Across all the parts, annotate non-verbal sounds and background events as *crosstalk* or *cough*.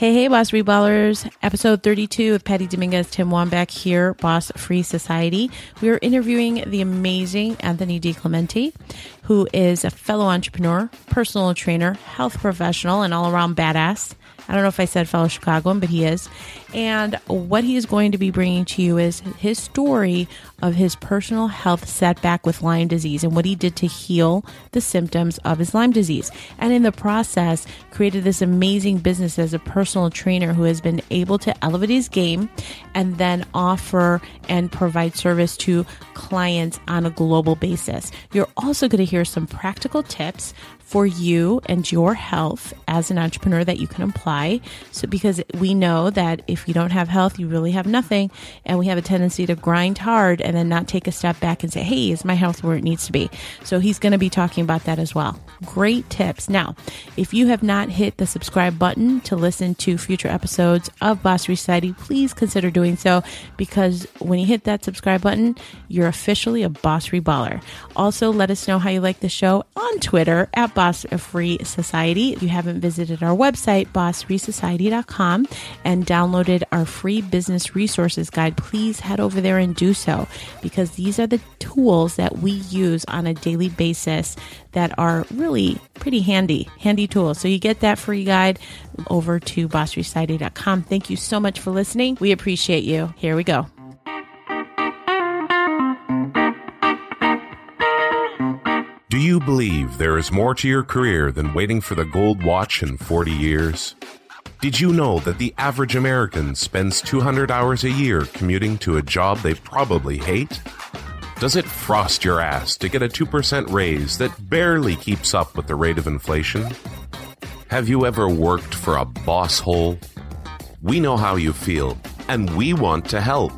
Hey, hey, Boss Reballers. Episode 32 of Patty Dominguez, Tim Wambach here, Boss Free Society. We are interviewing the amazing Anthony DiClemente, who is a fellow entrepreneur, personal trainer, health professional, and all around badass. I don't know if I said fellow Chicagoan, but he is. And what he is going to be bringing to you is his story of his personal health setback with Lyme disease and what he did to heal the symptoms of his Lyme disease. And in the process, created this amazing business as a personal trainer who has been able to elevate his game and then offer and provide service to clients on a global basis. You're also going to hear some practical tips for you and your health as an entrepreneur that you can apply. So, because we know that if you don't have health, you really have nothing. And we have a tendency to grind hard and then not take a step back and say, hey, is my health where it needs to be? So, he's going to be talking about that as well. Great tips. Now, if you have not hit the subscribe button to listen to future episodes of Boss Society, please consider doing so because when you hit that subscribe button, you're officially a Boss Reballer. Also, let us know how you like the show on Twitter at Boss Free Society. If you haven't visited our website, bossfreesociety.com, and downloaded our free business resources guide, please head over there and do so because these are the tools that we use on a daily basis that are really pretty handy, handy tools. So you get that free guide over to bossfreesociety.com. Thank you so much for listening. We appreciate you. Here we go. Do you believe there is more to your career than waiting for the gold watch in 40 years? Did you know that the average American spends 200 hours a year commuting to a job they probably hate? Does it frost your ass to get a 2% raise that barely keeps up with the rate of inflation? Have you ever worked for a boss hole? We know how you feel, and we want to help.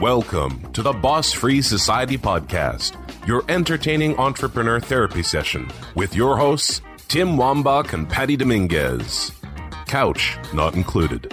Welcome to the Boss Free Society Podcast your entertaining entrepreneur therapy session with your hosts, Tim Wambach and Patty Dominguez. Couch not included.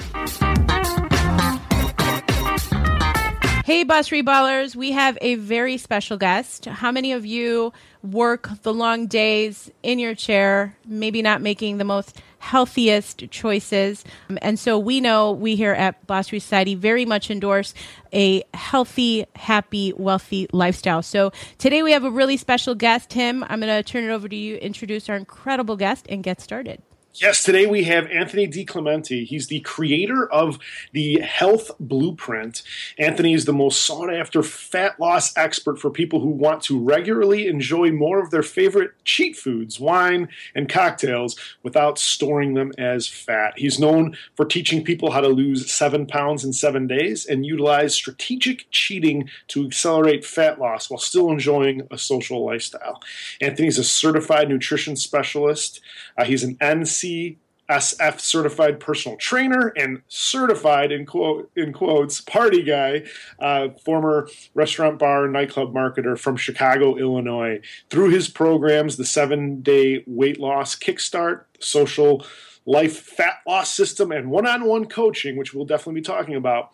Hey, Boss Reballers, we have a very special guest. How many of you work the long days in your chair, maybe not making the most healthiest choices? Um, and so we know we here at Boss Society very much endorse a healthy, happy, wealthy lifestyle. So today we have a really special guest. Tim, I'm going to turn it over to you, introduce our incredible guest, and get started. Yes, today we have Anthony DiClemente. He's the creator of the Health Blueprint. Anthony is the most sought after fat loss expert for people who want to regularly enjoy more of their favorite cheat foods, wine, and cocktails without storing them as fat. He's known for teaching people how to lose seven pounds in seven days and utilize strategic cheating to accelerate fat loss while still enjoying a social lifestyle. Anthony's a certified nutrition specialist. Uh, he's an NC CSF certified personal trainer and certified in quote in quotes party guy, uh, former restaurant bar nightclub marketer from Chicago, Illinois. Through his programs, the seven day weight loss kickstart, social life fat loss system, and one on one coaching, which we'll definitely be talking about.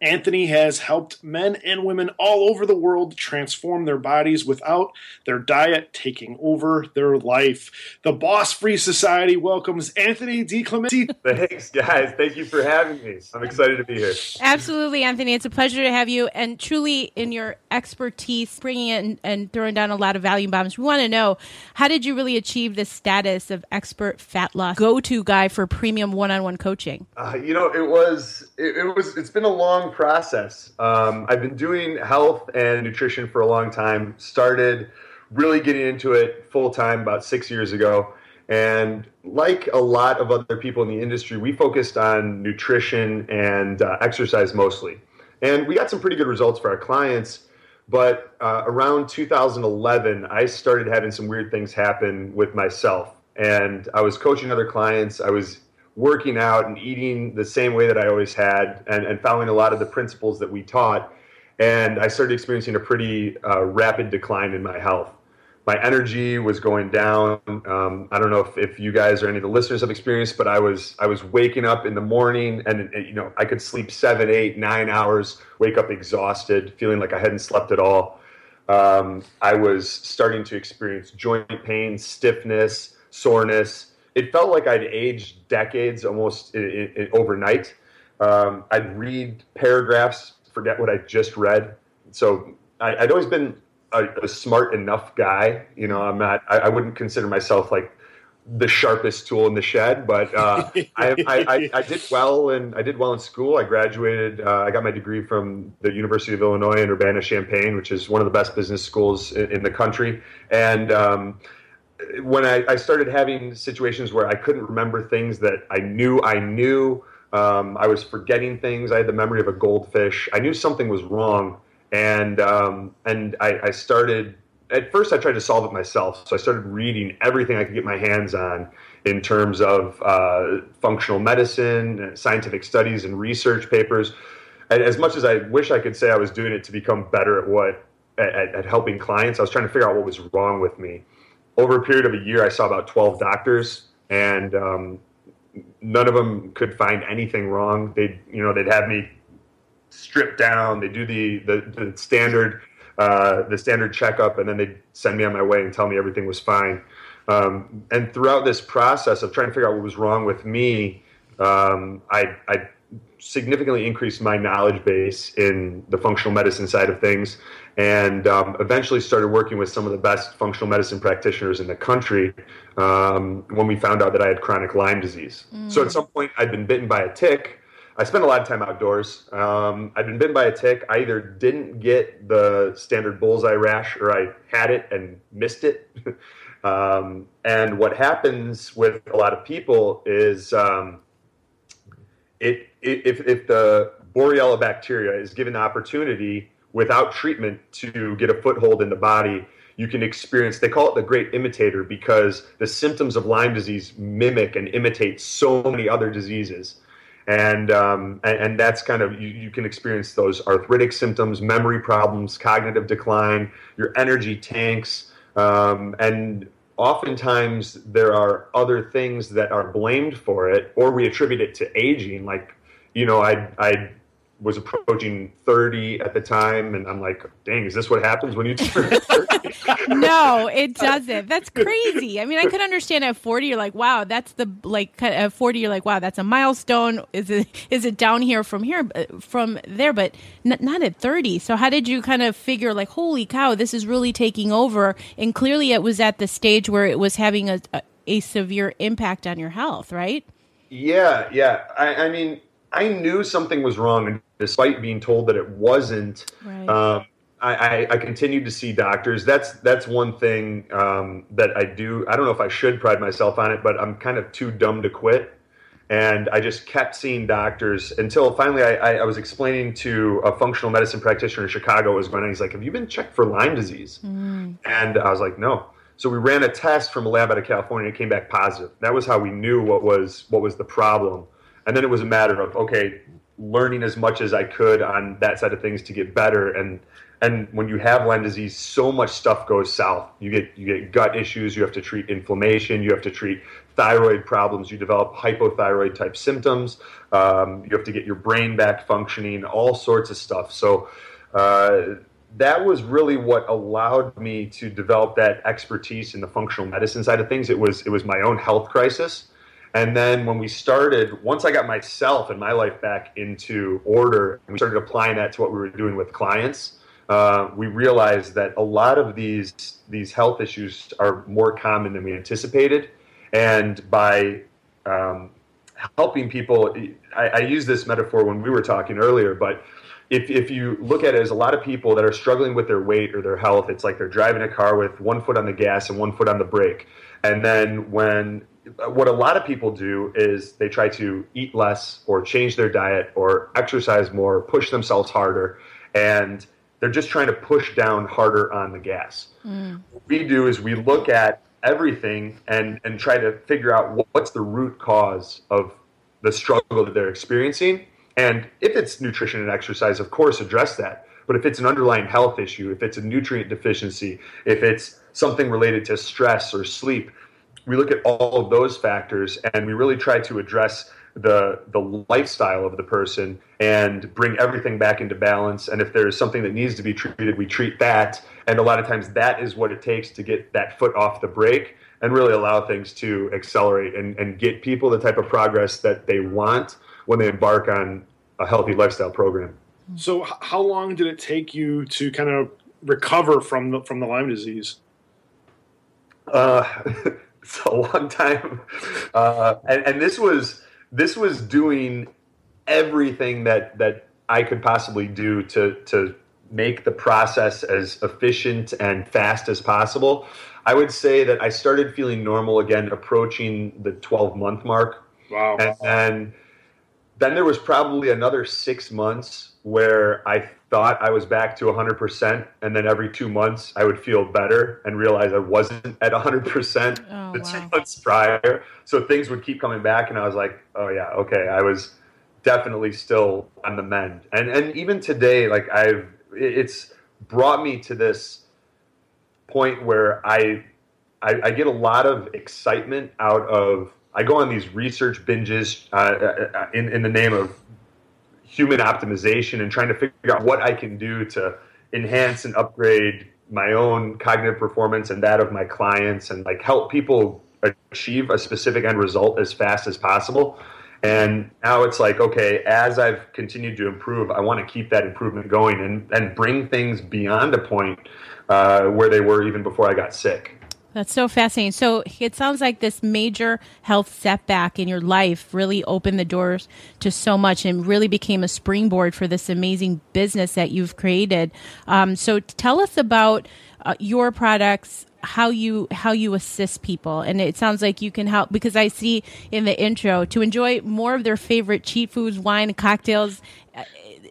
Anthony has helped men and women all over the world transform their bodies without their diet taking over their life. The Boss Free Society welcomes Anthony DiClemente. *laughs* Thanks, guys. Thank you for having me. I'm excited to be here. Absolutely, Anthony. It's a pleasure to have you. And truly, in your expertise, bringing in and throwing down a lot of value bombs, we want to know how did you really achieve the status of expert fat loss go to guy for premium one on one coaching? Uh, you know, it was, it, it was, it's been a long process. Um, I've been doing health and nutrition for a long time. Started really getting into it full time about six years ago. And like a lot of other people in the industry, we focused on nutrition and uh, exercise mostly. And we got some pretty good results for our clients. But uh, around 2011, I started having some weird things happen with myself. And I was coaching other clients. I was working out and eating the same way that I always had and, and following a lot of the principles that we taught. And I started experiencing a pretty uh, rapid decline in my health. My energy was going down. Um, I don't know if, if you guys or any of the listeners have experienced, but I was I was waking up in the morning and, and you know I could sleep seven, eight, nine hours, wake up exhausted, feeling like I hadn't slept at all. Um, I was starting to experience joint pain, stiffness, soreness, it felt like I'd aged decades almost overnight. Um, I'd read paragraphs, forget what I just read. So I, would always been a, a, smart enough guy. You know, I'm not. I, I, wouldn't consider myself like the sharpest tool in the shed, but uh, I, I, I, did well and I did well in school. I graduated. Uh, I got my degree from the University of Illinois in Urbana Champaign, which is one of the best business schools in, in the country. And um, when I, I, started having situations where I couldn't remember things that I knew I knew, um, I was forgetting things. I had the memory of a goldfish. I knew something was wrong, and um, and I, I started at first I tried to solve it myself. So I started reading everything I could get my hands on in terms of uh, functional medicine, scientific studies, and research papers. And as much as I wish I could say I was doing it to become better at what at, at helping clients, I was trying to figure out what was wrong with me. Over a period of a year, I saw about twelve doctors, and um, none of them could find anything wrong. They, you know, they'd have me stripped down. They do the, the, the standard uh, the standard checkup, and then they'd send me on my way and tell me everything was fine. Um, and throughout this process of trying to figure out what was wrong with me, um, I, I, significantly increased my knowledge base in the functional medicine side of things, and um, eventually started working with some of the best functional medicine practitioners in the country um, when we found out that I had chronic Lyme disease. Mm. So at some point, I'd been bitten by a tick I spent a lot of time outdoors. Um, I'd been bitten by a tick. I either didn't get the standard bullseye rash or I had it and missed it. *laughs* um, and what happens with a lot of people is um, it, it, if, if the Borrelia bacteria is given the opportunity without treatment to get a foothold in the body, you can experience, they call it the great imitator because the symptoms of Lyme disease mimic and imitate so many other diseases and um, and, and, that's kind of you, you, can experience those arthritic symptoms, memory problems, cognitive decline, your energy tanks, um, and oftentimes there are other things that are blamed for it, or we attribute it to aging. Like, you know, I I was approaching 30 at the time and i'm like dang is this what happens when you turn 30 *laughs* no it doesn't. That's crazy. I mean i could understand at 40 you're like wow that's the like at 40 you're like wow that's a milestone. Is it is it down here from here uh, from there? But n- not at 30 so how did you kind of figure like holy cow this is really taking over and clearly it was at the stage where it was having a, a, a severe impact on your health right? Yeah yeah. I, I mean I knew something was wrong, and despite being told that it wasn't, right. um, I, I, I, continued to see doctors. That's that's one thing um, that I do. I don't know if I should pride myself on it, but I'm kind of too dumb to quit. And I just kept seeing doctors until finally I, I, I was explaining to a functional medicine practitioner in Chicago what was going on. He's like, "Have you been checked for Lyme disease?" Mm. And I was like, "No." So we ran a test from a lab out of California. and It came back positive. That was how we knew what was what was the problem and then it was a matter of okay learning as much as i could on that side of things to get better. And and when you have lyme disease so much stuff goes south. You get you get gut issues you have to treat inflammation you have to treat thyroid problems you develop hypothyroid type symptoms um, you have to get your brain back functioning all sorts of stuff. So uh, that was really what allowed me to develop that expertise in the functional medicine side of things. It was it was my own health crisis and then when we started, once I got myself and my life back into order, and we started applying that to what we were doing with clients, uh, we realized that a lot of these these health issues are more common than we anticipated. And by um, helping people, I, I use this metaphor when we were talking earlier, but if, if you look at it as a lot of people that are struggling with their weight or their health, it's like they're driving a car with one foot on the gas and one foot on the brake. And then when what a lot of people do is they try to eat less or change their diet or exercise more, push themselves harder, and they're just trying to push down harder on the gas. Mm. What we do is we look at everything and, and try to figure out what's the root cause of the struggle that they're experiencing. And if it's nutrition and exercise, of course, address that. But if it's an underlying health issue, if it's a nutrient deficiency, if it's something related to stress or sleep, we look at all of those factors and we really try to address the the lifestyle of the person and bring everything back into balance and if there's something that needs to be treated we treat that and a lot of times that is what it takes to get that foot off the brake and really allow things to accelerate and, and get people the type of progress that they want when they embark on a healthy lifestyle program. So, how long did it take you to kind of recover from the from the Lyme disease? Uh, *laughs* it's *laughs* a long time, uh, and, and this was this was doing everything that that I could possibly do to to make the process as efficient and fast as possible. I would say that I started feeling normal again, approaching the 12 month mark. Wow. And, and then there was probably another six months where I thought I was back to 100%. And then every two months, I would feel better and realize I wasn't at 100% Oh, *laughs* the two wow. months prior. So things would keep coming back. And I was like, oh, yeah, okay. I was definitely still on the mend. And, and even today, like I've, it's brought me to this point where I, I, I get a lot of excitement out of. I go on these research binges uh, uh, in in the name of human optimization and trying to figure out what I can do to enhance and upgrade my own cognitive performance and that of my clients and like help people achieve a specific end result as fast as possible. And now it's like, okay, as I've continued to improve, I want to keep that improvement going and, and bring things beyond a point uh, where they were even before I got sick. That's so fascinating. So it sounds like this major health setback in your life really opened the doors to so much and really became a springboard for this amazing business that you've created. Um, so tell us about uh, your products, how you how you assist people, and it sounds like you can help because I see in the intro to enjoy more of their favorite cheat foods, wine, and cocktails. uh,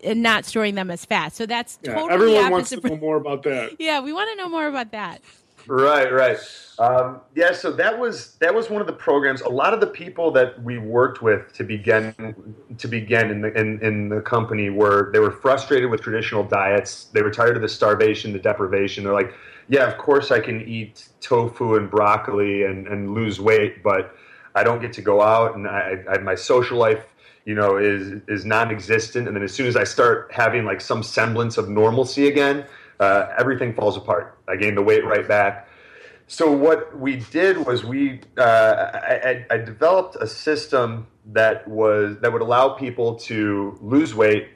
And not storing them as fast, so that's Yeah, totally everyone wants to know more about that. *laughs* yeah, we want to know more about that. Right, right. Um, yeah, so that was that was one of the programs. A lot of the people that we worked with to begin to begin in the in, in the company were they were frustrated with traditional diets. They were tired of the starvation, the deprivation. They're like, yeah, of course I can eat tofu and broccoli and, and lose weight, but I don't get to go out and I, I my social life you know is is non-existent and then as soon as i start having like some semblance of normalcy again uh, everything falls apart. I gain the weight right back. So what we did was we uh, I, I I developed a system that was that would allow people to lose weight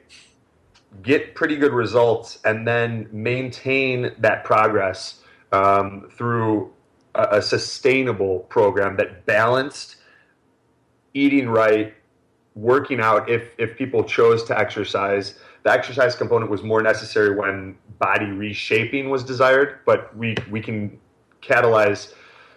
get pretty good results and then maintain that progress um, through a, a sustainable program that balanced eating right working out if if people chose to exercise. The exercise component was more necessary when body reshaping was desired but we we can catalyze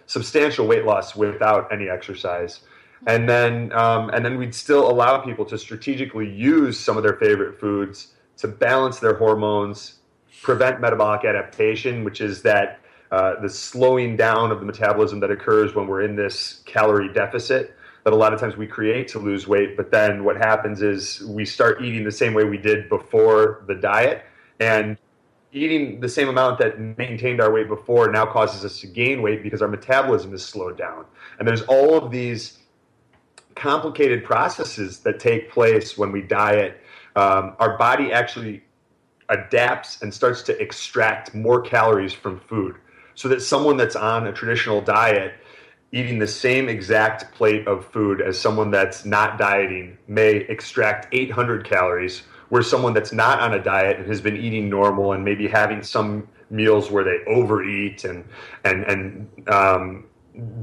substantial weight loss without any exercise and then um, and then we'd still allow people to strategically use some of their favorite foods to balance their hormones prevent metabolic adaptation which is that uh, the slowing down of the metabolism that occurs when we're in this calorie deficit that a lot of times we create to lose weight. But then what happens is we start eating the same way we did before the diet, and eating the same amount that maintained our weight before now causes us to gain weight because our metabolism is slowed down. And there's all of these complicated processes that take place when we diet. Um, our body actually adapts and starts to extract more calories from food so that someone that's on a traditional diet eating the same exact plate of food as someone that's not dieting may extract 800 calories where someone that's not on a diet and has been eating normal and maybe having some meals where they overeat and and and um,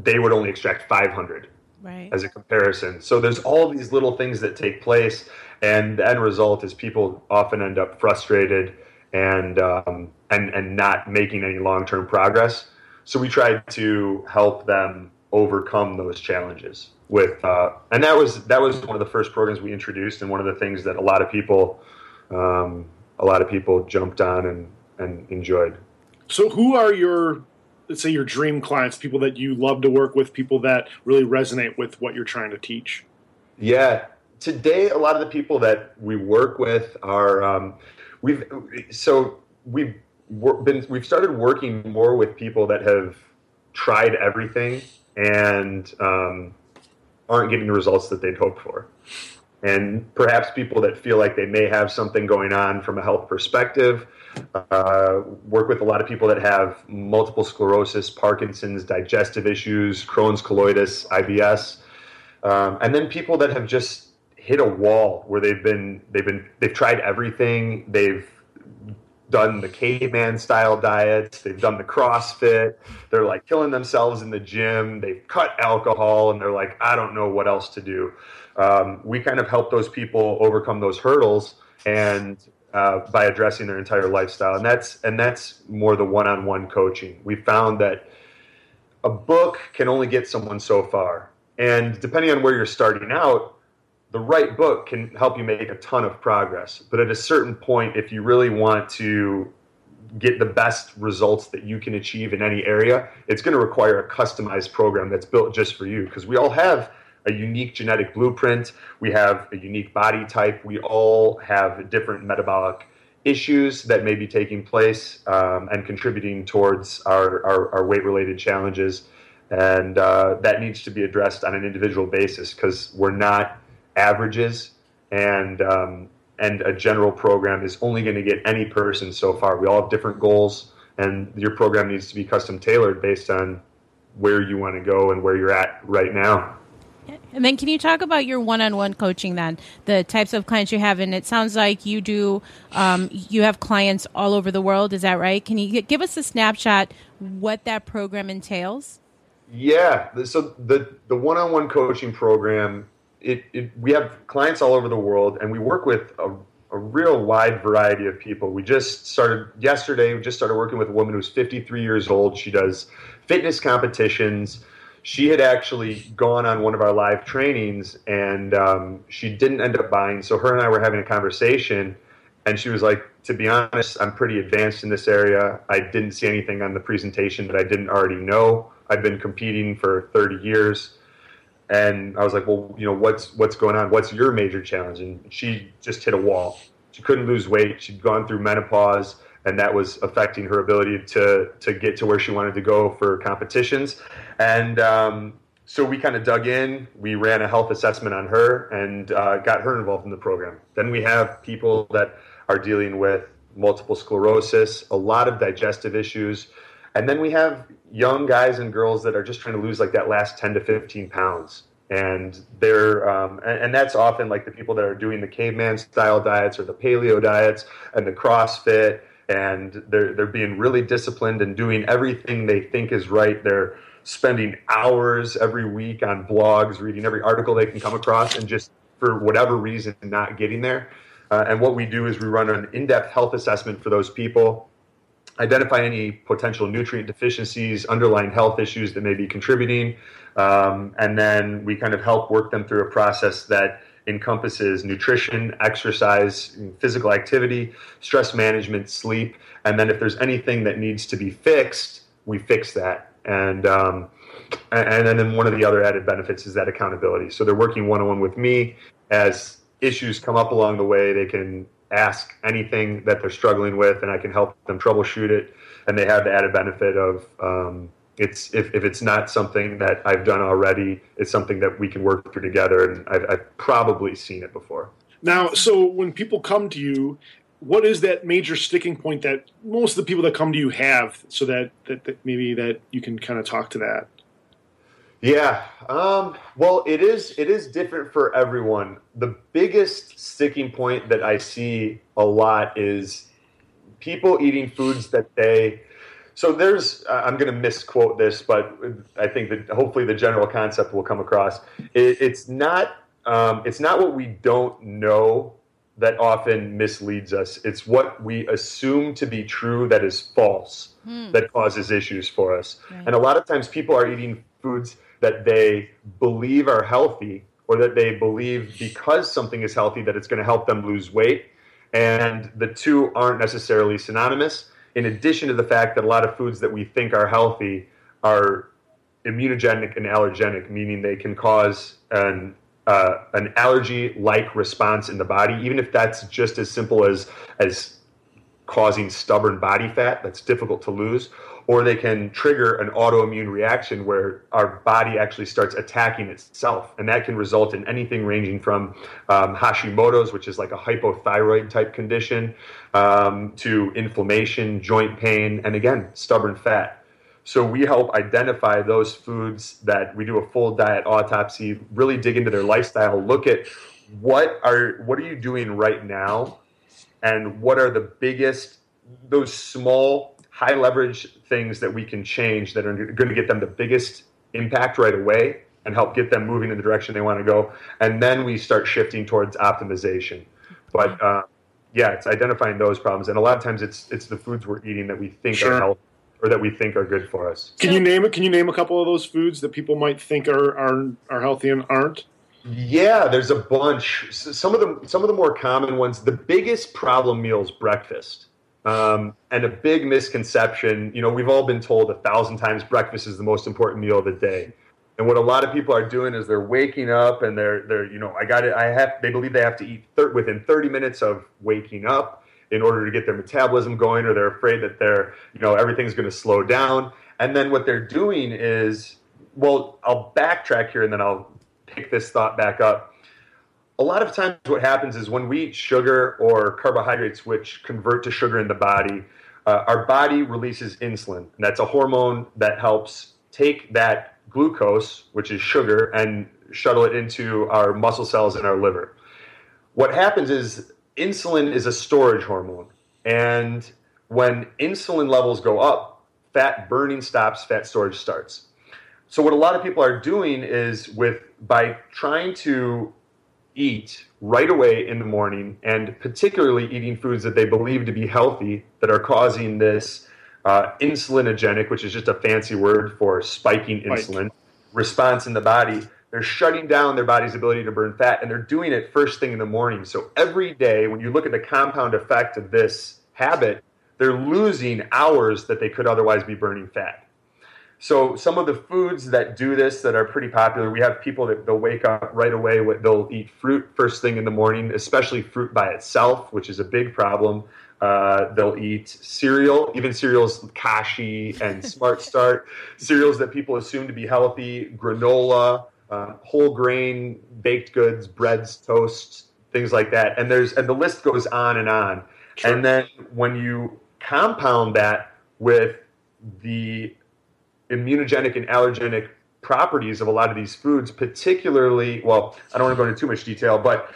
they would only extract 500 Right. as a comparison. So there's all these little things that take place, and the end result is people often end up frustrated and um, and and not making any long term progress. So we tried to help them overcome those challenges with, uh, and that was that was one of the first programs we introduced, and one of the things that a lot of people um, a lot of people jumped on and and enjoyed. So, who are your, let's say, your dream clients? People that you love to work with, people that really resonate with what you're trying to teach. Yeah. Today, a lot of the people that we work with are um, we've so we've been we've started working more with people that have tried everything and um, aren't getting the results that they'd hoped for. and perhaps people that feel like they may have something going on from a health perspective. Uh, work with a lot of people that have multiple sclerosis, Parkinson's, digestive issues, Crohn's colitis, IBS, um, and then people that have just hit a wall where they've been they've been they've tried everything. They've done the caveman style diets, they've done the CrossFit, they're like killing themselves in the gym, they've cut alcohol, and they're like, I don't know what else to do. Um, we kind of help those people overcome those hurdles and uh, by addressing their entire lifestyle, and that's and that's more the one-on-one coaching. We found that a book can only get someone so far, and depending on where you're starting out, the right book can help you make a ton of progress. But at a certain point, if you really want to get the best results that you can achieve in any area, it's going to require a customized program that's built just for you because we all have a unique genetic blueprint, we have a unique body type, we all have different metabolic issues that may be taking place um, and contributing towards our, our, our weight related challenges. And uh, that needs to be addressed on an individual basis because we're not averages and um, and a general program is only going to get any person so far. We all have different goals, and your program needs to be custom tailored based on where you want to go and where you're at right now. And then, can you talk about your one-on-one coaching? Then the types of clients you have, and it sounds like you do. Um, you have clients all over the world. Is that right? Can you give us a snapshot what that program entails? Yeah. So the the one-on-one coaching program it, it, we have clients all over the world, and we work with a, a, real wide variety of people. We just started yesterday. We just started working with a woman who's 53 years old. She does fitness competitions. She had actually gone on one of our live trainings, and um, she didn't end up buying. So her and I were having a conversation, and she was like, "To be honest, I'm pretty advanced in this area. I didn't see anything on the presentation that I didn't already know. I've been competing for 30 years." And I was like, well, you know, what's what's going on? What's your major challenge? And she just hit a wall. She couldn't lose weight. She'd gone through menopause, and that was affecting her ability to to get to where she wanted to go for competitions. And um, so we kind of dug in. We ran a health assessment on her and uh, got her involved in the program. Then we have people that are dealing with multiple sclerosis, a lot of digestive issues, and then we have young guys and girls that are just trying to lose like that last 10 to 15 pounds. And they're um, and, and, that's often like the people that are doing the caveman style diets or the paleo diets and the crossfit. And they're they're being really disciplined and doing everything they think is right. They're spending hours every week on blogs reading every article they can come across and just for whatever reason not getting there. Uh, and what we do is we run an in-depth health assessment for those people identify any potential nutrient deficiencies, underlying health issues that may be contributing, um, and then we kind of help work them through a process that encompasses nutrition, exercise, physical activity, stress management, sleep, and then if there's anything that needs to be fixed, we fix that. And um, and then one of the other added benefits is that accountability. So they're working one on one with me as issues come up along the way. They can ask anything that they're struggling with, and I can help them troubleshoot it. And they have the added benefit of um, it's if, if it's not something that I've done already, it's something that we can work through together. And I've, I've probably seen it before. Now, so when people come to you, what is that major sticking point that most of the people that come to you have, so that, that, that maybe that you can kind of talk to that? Yeah. Um, well, it is it is different for everyone. The biggest sticking point that I see a lot is people eating foods that they. So there's I'm going to misquote this, but I think that hopefully the general concept will come across. It, it's not um, it's not what we don't know that often misleads us. It's what we assume to be true that is false hmm. that causes issues for us. Right. And a lot of times people are eating foods that they believe are healthy or that they believe because something is healthy that it's going to help them lose weight. And the two aren't necessarily synonymous. In addition to the fact that a lot of foods that we think are healthy are immunogenic and allergenic, meaning they can cause an uh, an allergy-like response in the body, even if that's just as simple as as causing stubborn body fat that's difficult to lose, or they can trigger an autoimmune reaction where our body actually starts attacking itself. And that can result in anything ranging from um, Hashimoto's, which is like a hypothyroid type condition, um, to inflammation, joint pain, and again, stubborn fat. So we help identify those foods that we do a full diet autopsy, really dig into their lifestyle, look at what are what are you doing right now and what are the biggest those small high leverage things that we can change that are going to get them the biggest impact right away and help get them moving in the direction they want to go and then we start shifting towards optimization but uh, yeah it's identifying those problems and a lot of times it's it's the foods we're eating that we think Sure. are healthy or that we think are good for us Can you name it? Can you name a couple of those foods that people might think are are, are healthy and aren't? Yeah, there's a bunch. Some of the some of the more common ones. The biggest problem meal is breakfast, um, and a big misconception. You know, we've all been told a thousand times breakfast is the most important meal of the day. And what a lot of people are doing is they're waking up and they're they're you know I got it. I have. They believe they have to eat thir- within 30 minutes of waking up in order to get their metabolism going, or they're afraid that they're you know everything's going to slow down. And then what they're doing is, well, I'll backtrack here and then I'll pick this thought back up. A lot of times, what happens is when we eat sugar or carbohydrates, which convert to sugar in the body, uh, our body releases insulin. And that's a hormone that helps take that glucose, which is sugar, and shuttle it into our muscle cells and our liver. What happens is insulin is a storage hormone. And when insulin levels go up, fat burning stops, fat storage starts. So what a lot of people are doing is with by trying to eat right away in the morning and particularly eating foods that they believe to be healthy that are causing this uh, insulinogenic, which is just a fancy word for spiking insulin response in the body. They're shutting down their body's ability to burn fat, and they're doing it first thing in the morning. So every day, when you look at the compound effect of this habit, they're losing hours that they could otherwise be burning fat. So some of the foods that do this that are pretty popular, we have people that they'll wake up right away. with- They'll eat fruit first thing in the morning, especially fruit by itself, which is a big problem. Uh, they'll eat cereal, even cereals, Kashi and Smart *laughs* Start, cereals that people assume to be healthy, granola, uh, whole grain baked goods, breads, toasts, things like that. And there's and the list goes on and on. Sure. And then when you compound that with the immunogenic and allergenic properties of a lot of these foods, particularly, well, I don't want to go into too much detail, but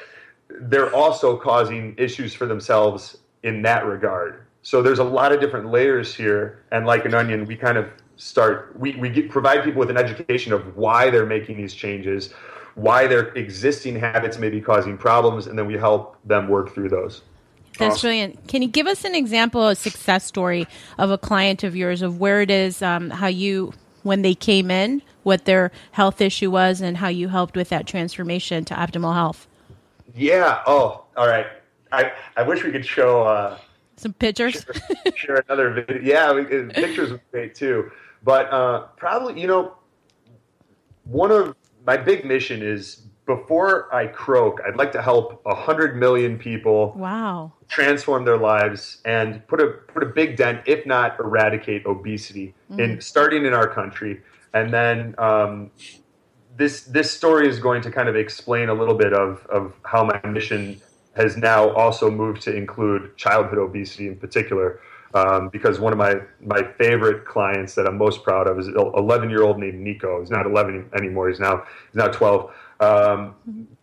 they're also causing issues for themselves in that regard. So there's a lot of different layers here, and like an onion, we kind of start we, we get, provide people with an education of why they're making these changes, why their existing habits may be causing problems, and then we help them work through those. That's Awesome. brilliant. Can you give us an example, of a success story of a client of yours, of where it is, um, how you, when they came in, what their health issue was, and how you helped with that transformation to optimal health? Yeah. Oh, all right. I, I wish we could show uh, Some pictures. share another *laughs* video. Yeah, we, uh, pictures would be great too. But uh, probably, you know, one of my big mission is before I croak, I'd like to help a hundred million people Wow. transform their lives and put a put a big dent, if not eradicate obesity, in starting in our country. And then um, this this story is going to kind of explain a little bit of of how my mission has now also moved to include childhood obesity in particular. Um, because one of my, my favorite clients that I'm most proud of is an 11 year old named Nico. He's not 11 anymore. He's now he's now 12. Um,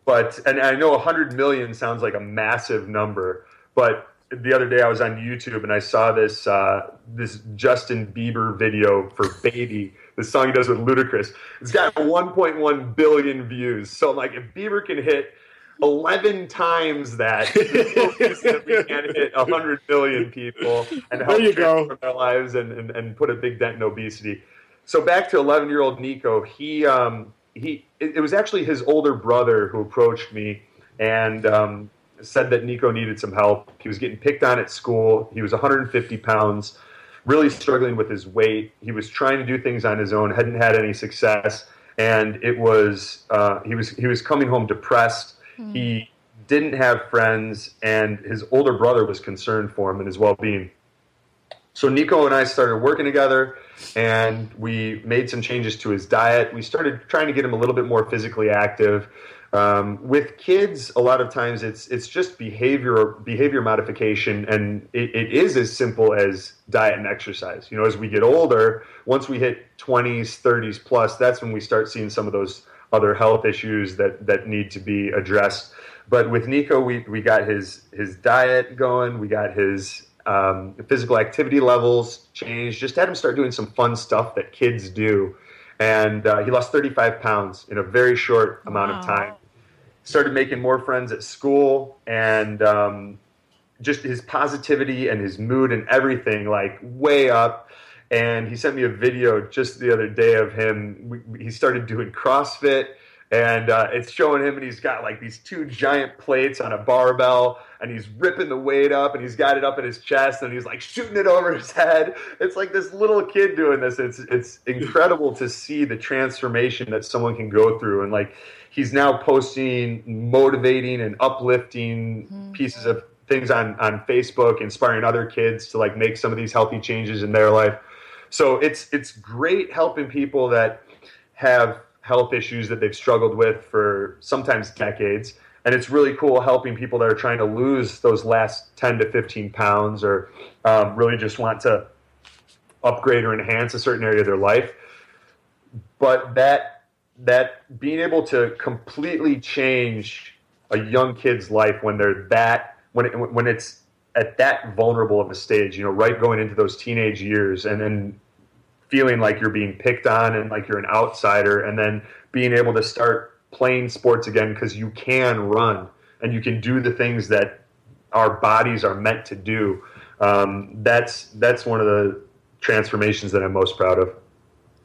but and I know 100 million sounds like a massive number, but the other day I was on YouTube and I saw this uh, this Justin Bieber video for "Baby," the song he does with Ludacris. It's got 1.1 billion views. So I'm like, if Bieber can hit 11 times that, *laughs* that we can't hit 100 million people and help There you go. their lives and, and, and put a big dent in obesity. So back to 11 year old Nico, he um, he it, it was actually his older brother who approached me and um, said that Nico needed some help. He was getting picked on at school. He was 150 pounds, really struggling with his weight. He was trying to do things on his own, hadn't had any success, and it was uh, he was he was coming home depressed. He didn't have friends, and his older brother was concerned for him and his well being. So Nico and I started working together and we made some changes to his diet. We started trying to get him a little bit more physically active. Um, with kids, a lot of times it's it's just behavior behavior modification, and it, it is as simple as diet and exercise. You know, as we get older, once we hit twenties, thirties plus, that's when we start seeing some of those other health issues that that need to be addressed. But with Nico, we we got his his diet going, we got his um, physical activity levels changed. Just had him start doing some fun stuff that kids do, and uh, he lost 35 pounds in a very short amount wow. of time. Started making more friends at school, and um, just his positivity and his mood and everything like way up. And he sent me a video just the other day of him. He started doing CrossFit and uh, it's showing him and he's got like these two giant plates on a barbell and he's ripping the weight up and he's got it up in his chest and he's like shooting it over his head. It's like this little kid doing this. It's it's incredible to see the transformation that someone can go through. And like he's now posting motivating and uplifting mm-hmm. pieces of things on on Facebook inspiring other kids to like make some of these healthy changes in their life. So it's it's great helping people that have health issues that they've struggled with for sometimes decades. And it's really cool helping people that are trying to lose those last 10 to 15 pounds or um, really just want to upgrade or enhance a certain area of their life. But that that being able to completely change a young kid's life when they're that when it, when it's at that vulnerable of a stage, you know, right going into those teenage years, and then feeling like you're being picked on and like you're an outsider, and then being able to start playing sports again because you can run and you can do the things that our bodies are meant to do. Um, that's that's one of the transformations that I'm most proud of.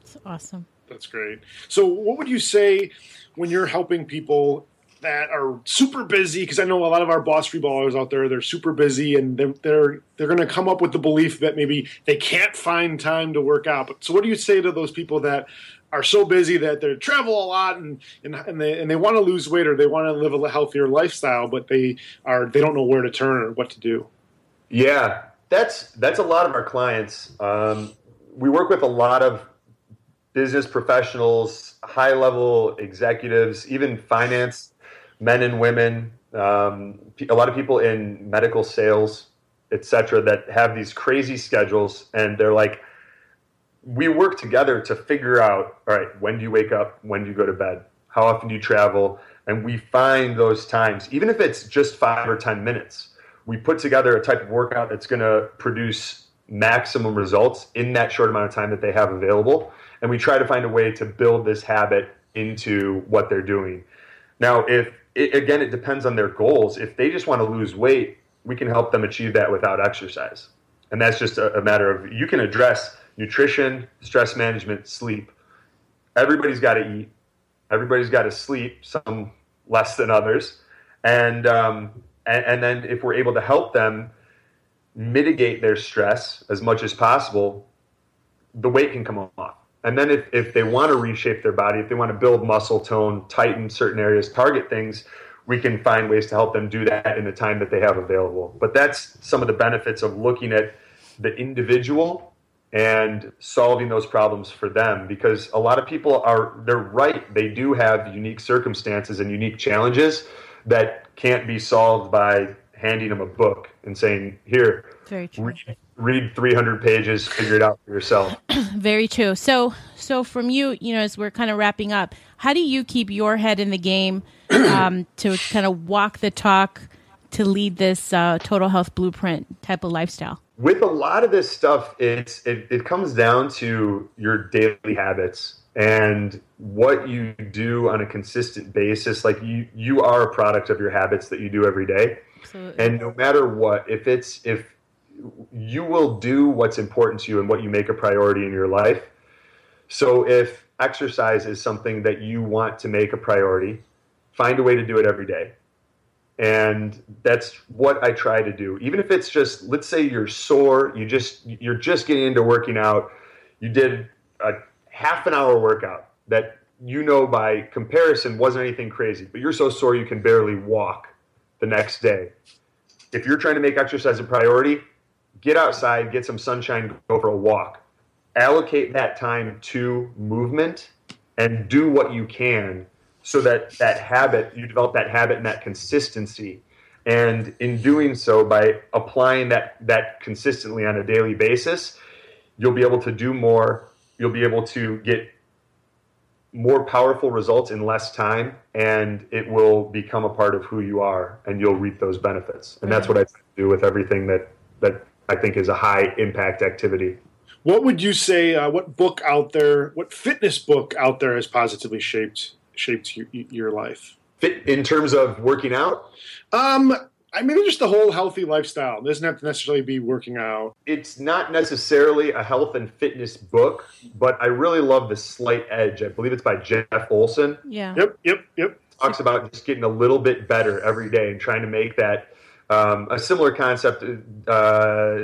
That's awesome. That's great. So, what would you say when you're helping people that are super busy because I know a lot of our boss free ballers out there they're super busy and they're they're, they're going to come up with the belief that maybe they can't find time to work out. But so what do you say to those people that are so busy that they travel a lot and and, and they and they want to lose weight or they want to live a healthier lifestyle, but they are they don't know where to turn or what to do. Yeah, that's that's a lot of our clients. Um, we work with a lot of business professionals, high level executives, even finance men and women, um, a lot of people in medical sales, etc., that have these crazy schedules, and they're like, we work together to figure out, all right, when do you wake up? When do you go to bed? How often do you travel? And we find those times, even if it's just five or 10 minutes, we put together a type of workout that's going to produce maximum results in that short amount of time that they have available. And we try to find a way to build this habit into what they're doing. Now, if it, again, it depends on their goals. If they just want to lose weight, we can help them achieve that without exercise. And that's just a, a matter of you can address nutrition, stress management, sleep. Everybody's got to eat. Everybody's got to sleep. Some less than others, and, um, and and then if we're able to help them mitigate their stress as much as possible, the weight can come off. And then if, if they want to reshape their body, if they want to build muscle tone, tighten certain areas, target things, we can find ways to help them do that in the time that they have available. But that's some of the benefits of looking at the individual and solving those problems for them because a lot of people are they're right they do have unique circumstances and unique challenges that can't be solved by handing them a book and saying here Very read, read 300 pages figure it out for yourself *clears throat* very true. So, so from you, you know, as we're kind of wrapping up, how do you keep your head in the game *clears throat* um, to kind of walk the talk to lead this uh, total health blueprint type of lifestyle? With a lot of this stuff, it's it, it comes down to your daily habits and what you do on a consistent basis. Like you, you are a product of your habits that you do every day. Absolutely. And no matter what, if it's if you will do what's important to you and what you make a priority in your life. So if exercise is something that you want to make a priority, find a way to do it every day. And that's what I try to do. Even if it's just let's say you're sore, you just you're just getting into working out, you did a half an hour workout that you know by comparison wasn't anything crazy, but you're so sore you can barely walk the next day. If you're trying to make exercise a priority, get outside, get some sunshine, go for a walk. Allocate that time to movement and do what you can so that that habit, you develop that habit and that consistency. And in doing so, by applying that, that consistently on a daily basis, you'll be able to do more. You'll be able to get more powerful results in less time and it will become a part of who you are and you'll reap those benefits and that's what i do with everything that that i think is a high impact activity what would you say uh, what book out there what fitness book out there has positively shaped shaped your, your life Fit in terms of working out um I mean, just the whole healthy lifestyle. It doesn't have to necessarily be working out. It's not necessarily a health and fitness book, but I really love The Slight Edge. I believe it's by Jeff Olson. Yeah. Yep, yep, yep. Talks about just getting a little bit better every day and trying to make that um, a similar concept uh,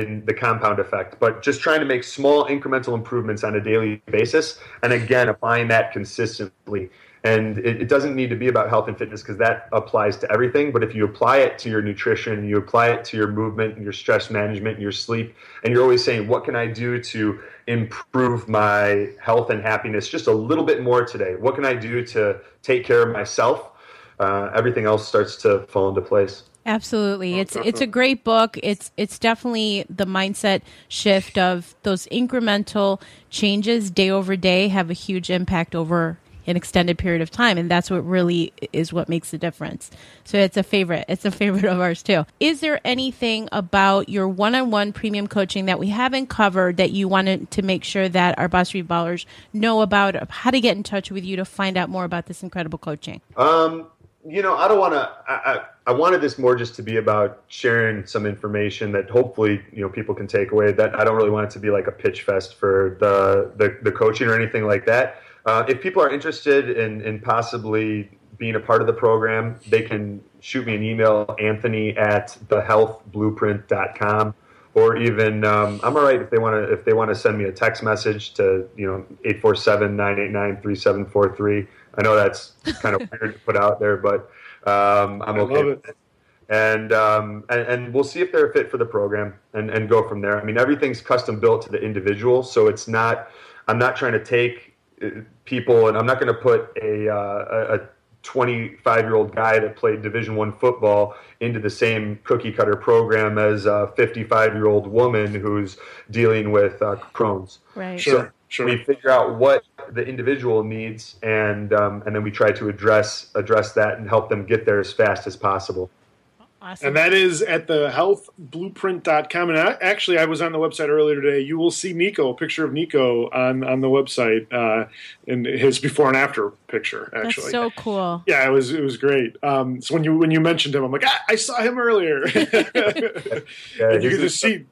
in the compound effect, but just trying to make small incremental improvements on a daily basis. And again, applying that consistently and it, it, doesn't need to be about health and fitness because that applies to everything. But if you apply it to your nutrition, you apply it to your movement and your stress management and your sleep, and you're always saying, what can I do to improve my health and happiness just a little bit more today? What can I do to take care of myself? Uh, everything else starts to fall into place. Absolutely. It's it's a great book. It's it's definitely the mindset shift of those incremental changes day over day have a huge impact over an extended period of time and that's what really is what makes the difference. So it's a favorite. It's a favorite of ours too. Is there anything about your one-on-one premium coaching that we haven't covered that you wanted to make sure that our boss ballers know about how to get in touch with you to find out more about this incredible coaching? Um you know i don't want to I, I wanted this more just to be about sharing some information that hopefully you know people can take away. That I don't really want it to be like a pitch fest for the the, the coaching or anything like that. Uh, if people are interested in, in possibly being a part of the program, they can shoot me an email, anthony at thehealthblueprint.com. Or even um, I'm all right if they want to if they want to send me a text message to you know 847-989-3743. I know that's kind of *laughs* weird to put out there, but um, I'm okay with it. And, um, and, and we'll see if they're a fit for the program and, and go from there. I mean, everything's custom built to the individual, so it's not. I'm not trying to take people, and I'm not going to put a, uh, a 25 year old guy that played Division One football into the same cookie cutter program as a 55 year old woman who's dealing with uh, Crohn's. Right. So sure. Sure. We figure out what the individual needs, and um, and then we try to address address that and help them get there as fast as possible. Awesome. And that is at the healthblueprint.com. And I, actually, I was on the website earlier today. You will see Nico, a picture of Nico on, on the website, uh, in his before and after picture. Actually, That's so cool. Yeah, it was it was great. Um, so when you when you mentioned him, I'm like, ah, I saw him earlier. *laughs* yeah, and you get to see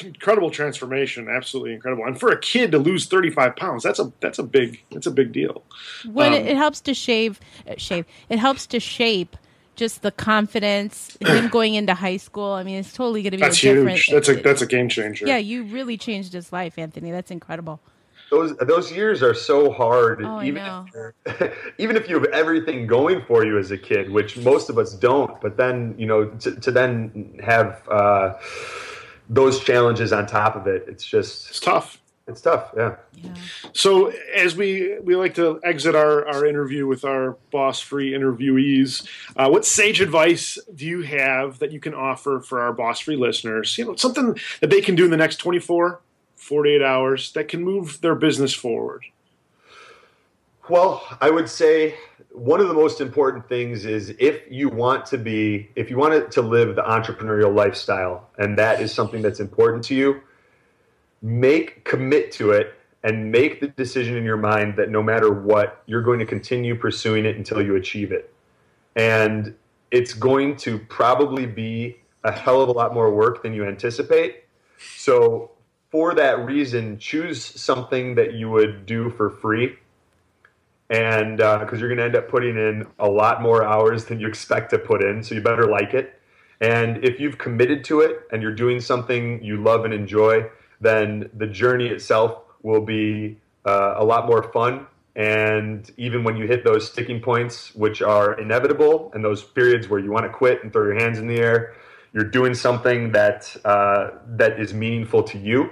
incredible transformation, absolutely incredible. And for a kid to lose 35 pounds, that's a that's a big that's a big deal. When um, it, it helps to shave, uh, shave, it helps to shape just the confidence, him going into high school. I mean, it's totally going to be that's huge. That's a that's a game changer. Yeah, you really changed his life, Anthony. That's incredible. Those those years are so hard. Oh, even I know. If *laughs* even if you have everything going for you as a kid, which most of us don't. But then you know to, to then have uh, those challenges on top of it, it's just it's tough. It's tough, yeah. Yeah. So as we we like to exit our, our interview with our boss free interviewees, uh, what sage advice do you have that you can offer for our boss free listeners? You know, something that they can do in the next 24, 48 hours that can move their business forward. Well, I would say one of the most important things is if you want to be if you want to live the entrepreneurial lifestyle and that is something that's important to you make commit to it and make the decision in your mind that no matter what, you're going to continue pursuing it until you achieve it. And it's going to probably be a hell of a lot more work than you anticipate. So, for that reason, choose something that you would do for free. And because uh, you're going to end up putting in a lot more hours than you expect to put in. So, you better like it. And if you've committed to it and you're doing something you love and enjoy, then the journey itself will be uh, a lot more fun. And even when you hit those sticking points, which are inevitable, and those periods where you want to quit and throw your hands in the air, you're doing something that uh, that is meaningful to you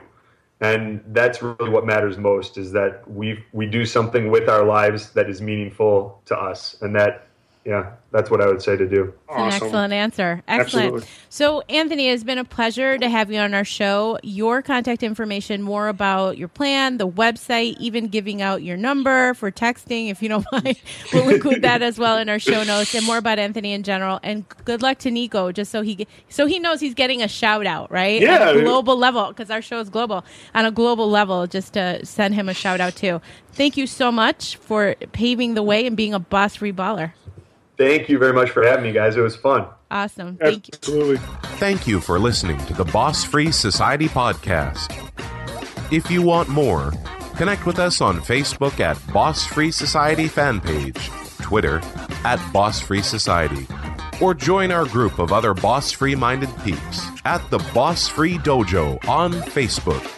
and that's really what matters most is that we we do something with our lives that is meaningful to us and that yeah, that's what I would say to do. Awesome. An excellent answer. Excellent. Absolutely. So, Anthony, it's been a pleasure to have you on our show. Your contact information, more about your plan, the website, even giving out your number for texting, if you don't *laughs* mind, we'll include that as well in our show notes, and more about Anthony in general. And good luck to Nico, just so he so he knows he's getting a shout out, right? Yeah, on a global level, because our show is global. On a global level, just to send him a shout out too. Thank you so much for paving the way and being a boss free baller. Thank you very much for having me, guys. It was fun. Awesome. Thank Absolutely. you. Thank you for listening to the Boss Free Society podcast. If you want more, connect with us on Facebook at Boss Free Society fan page, Twitter at Boss Free Society, or join our group of other boss free minded peeps at the Boss Free Dojo on Facebook.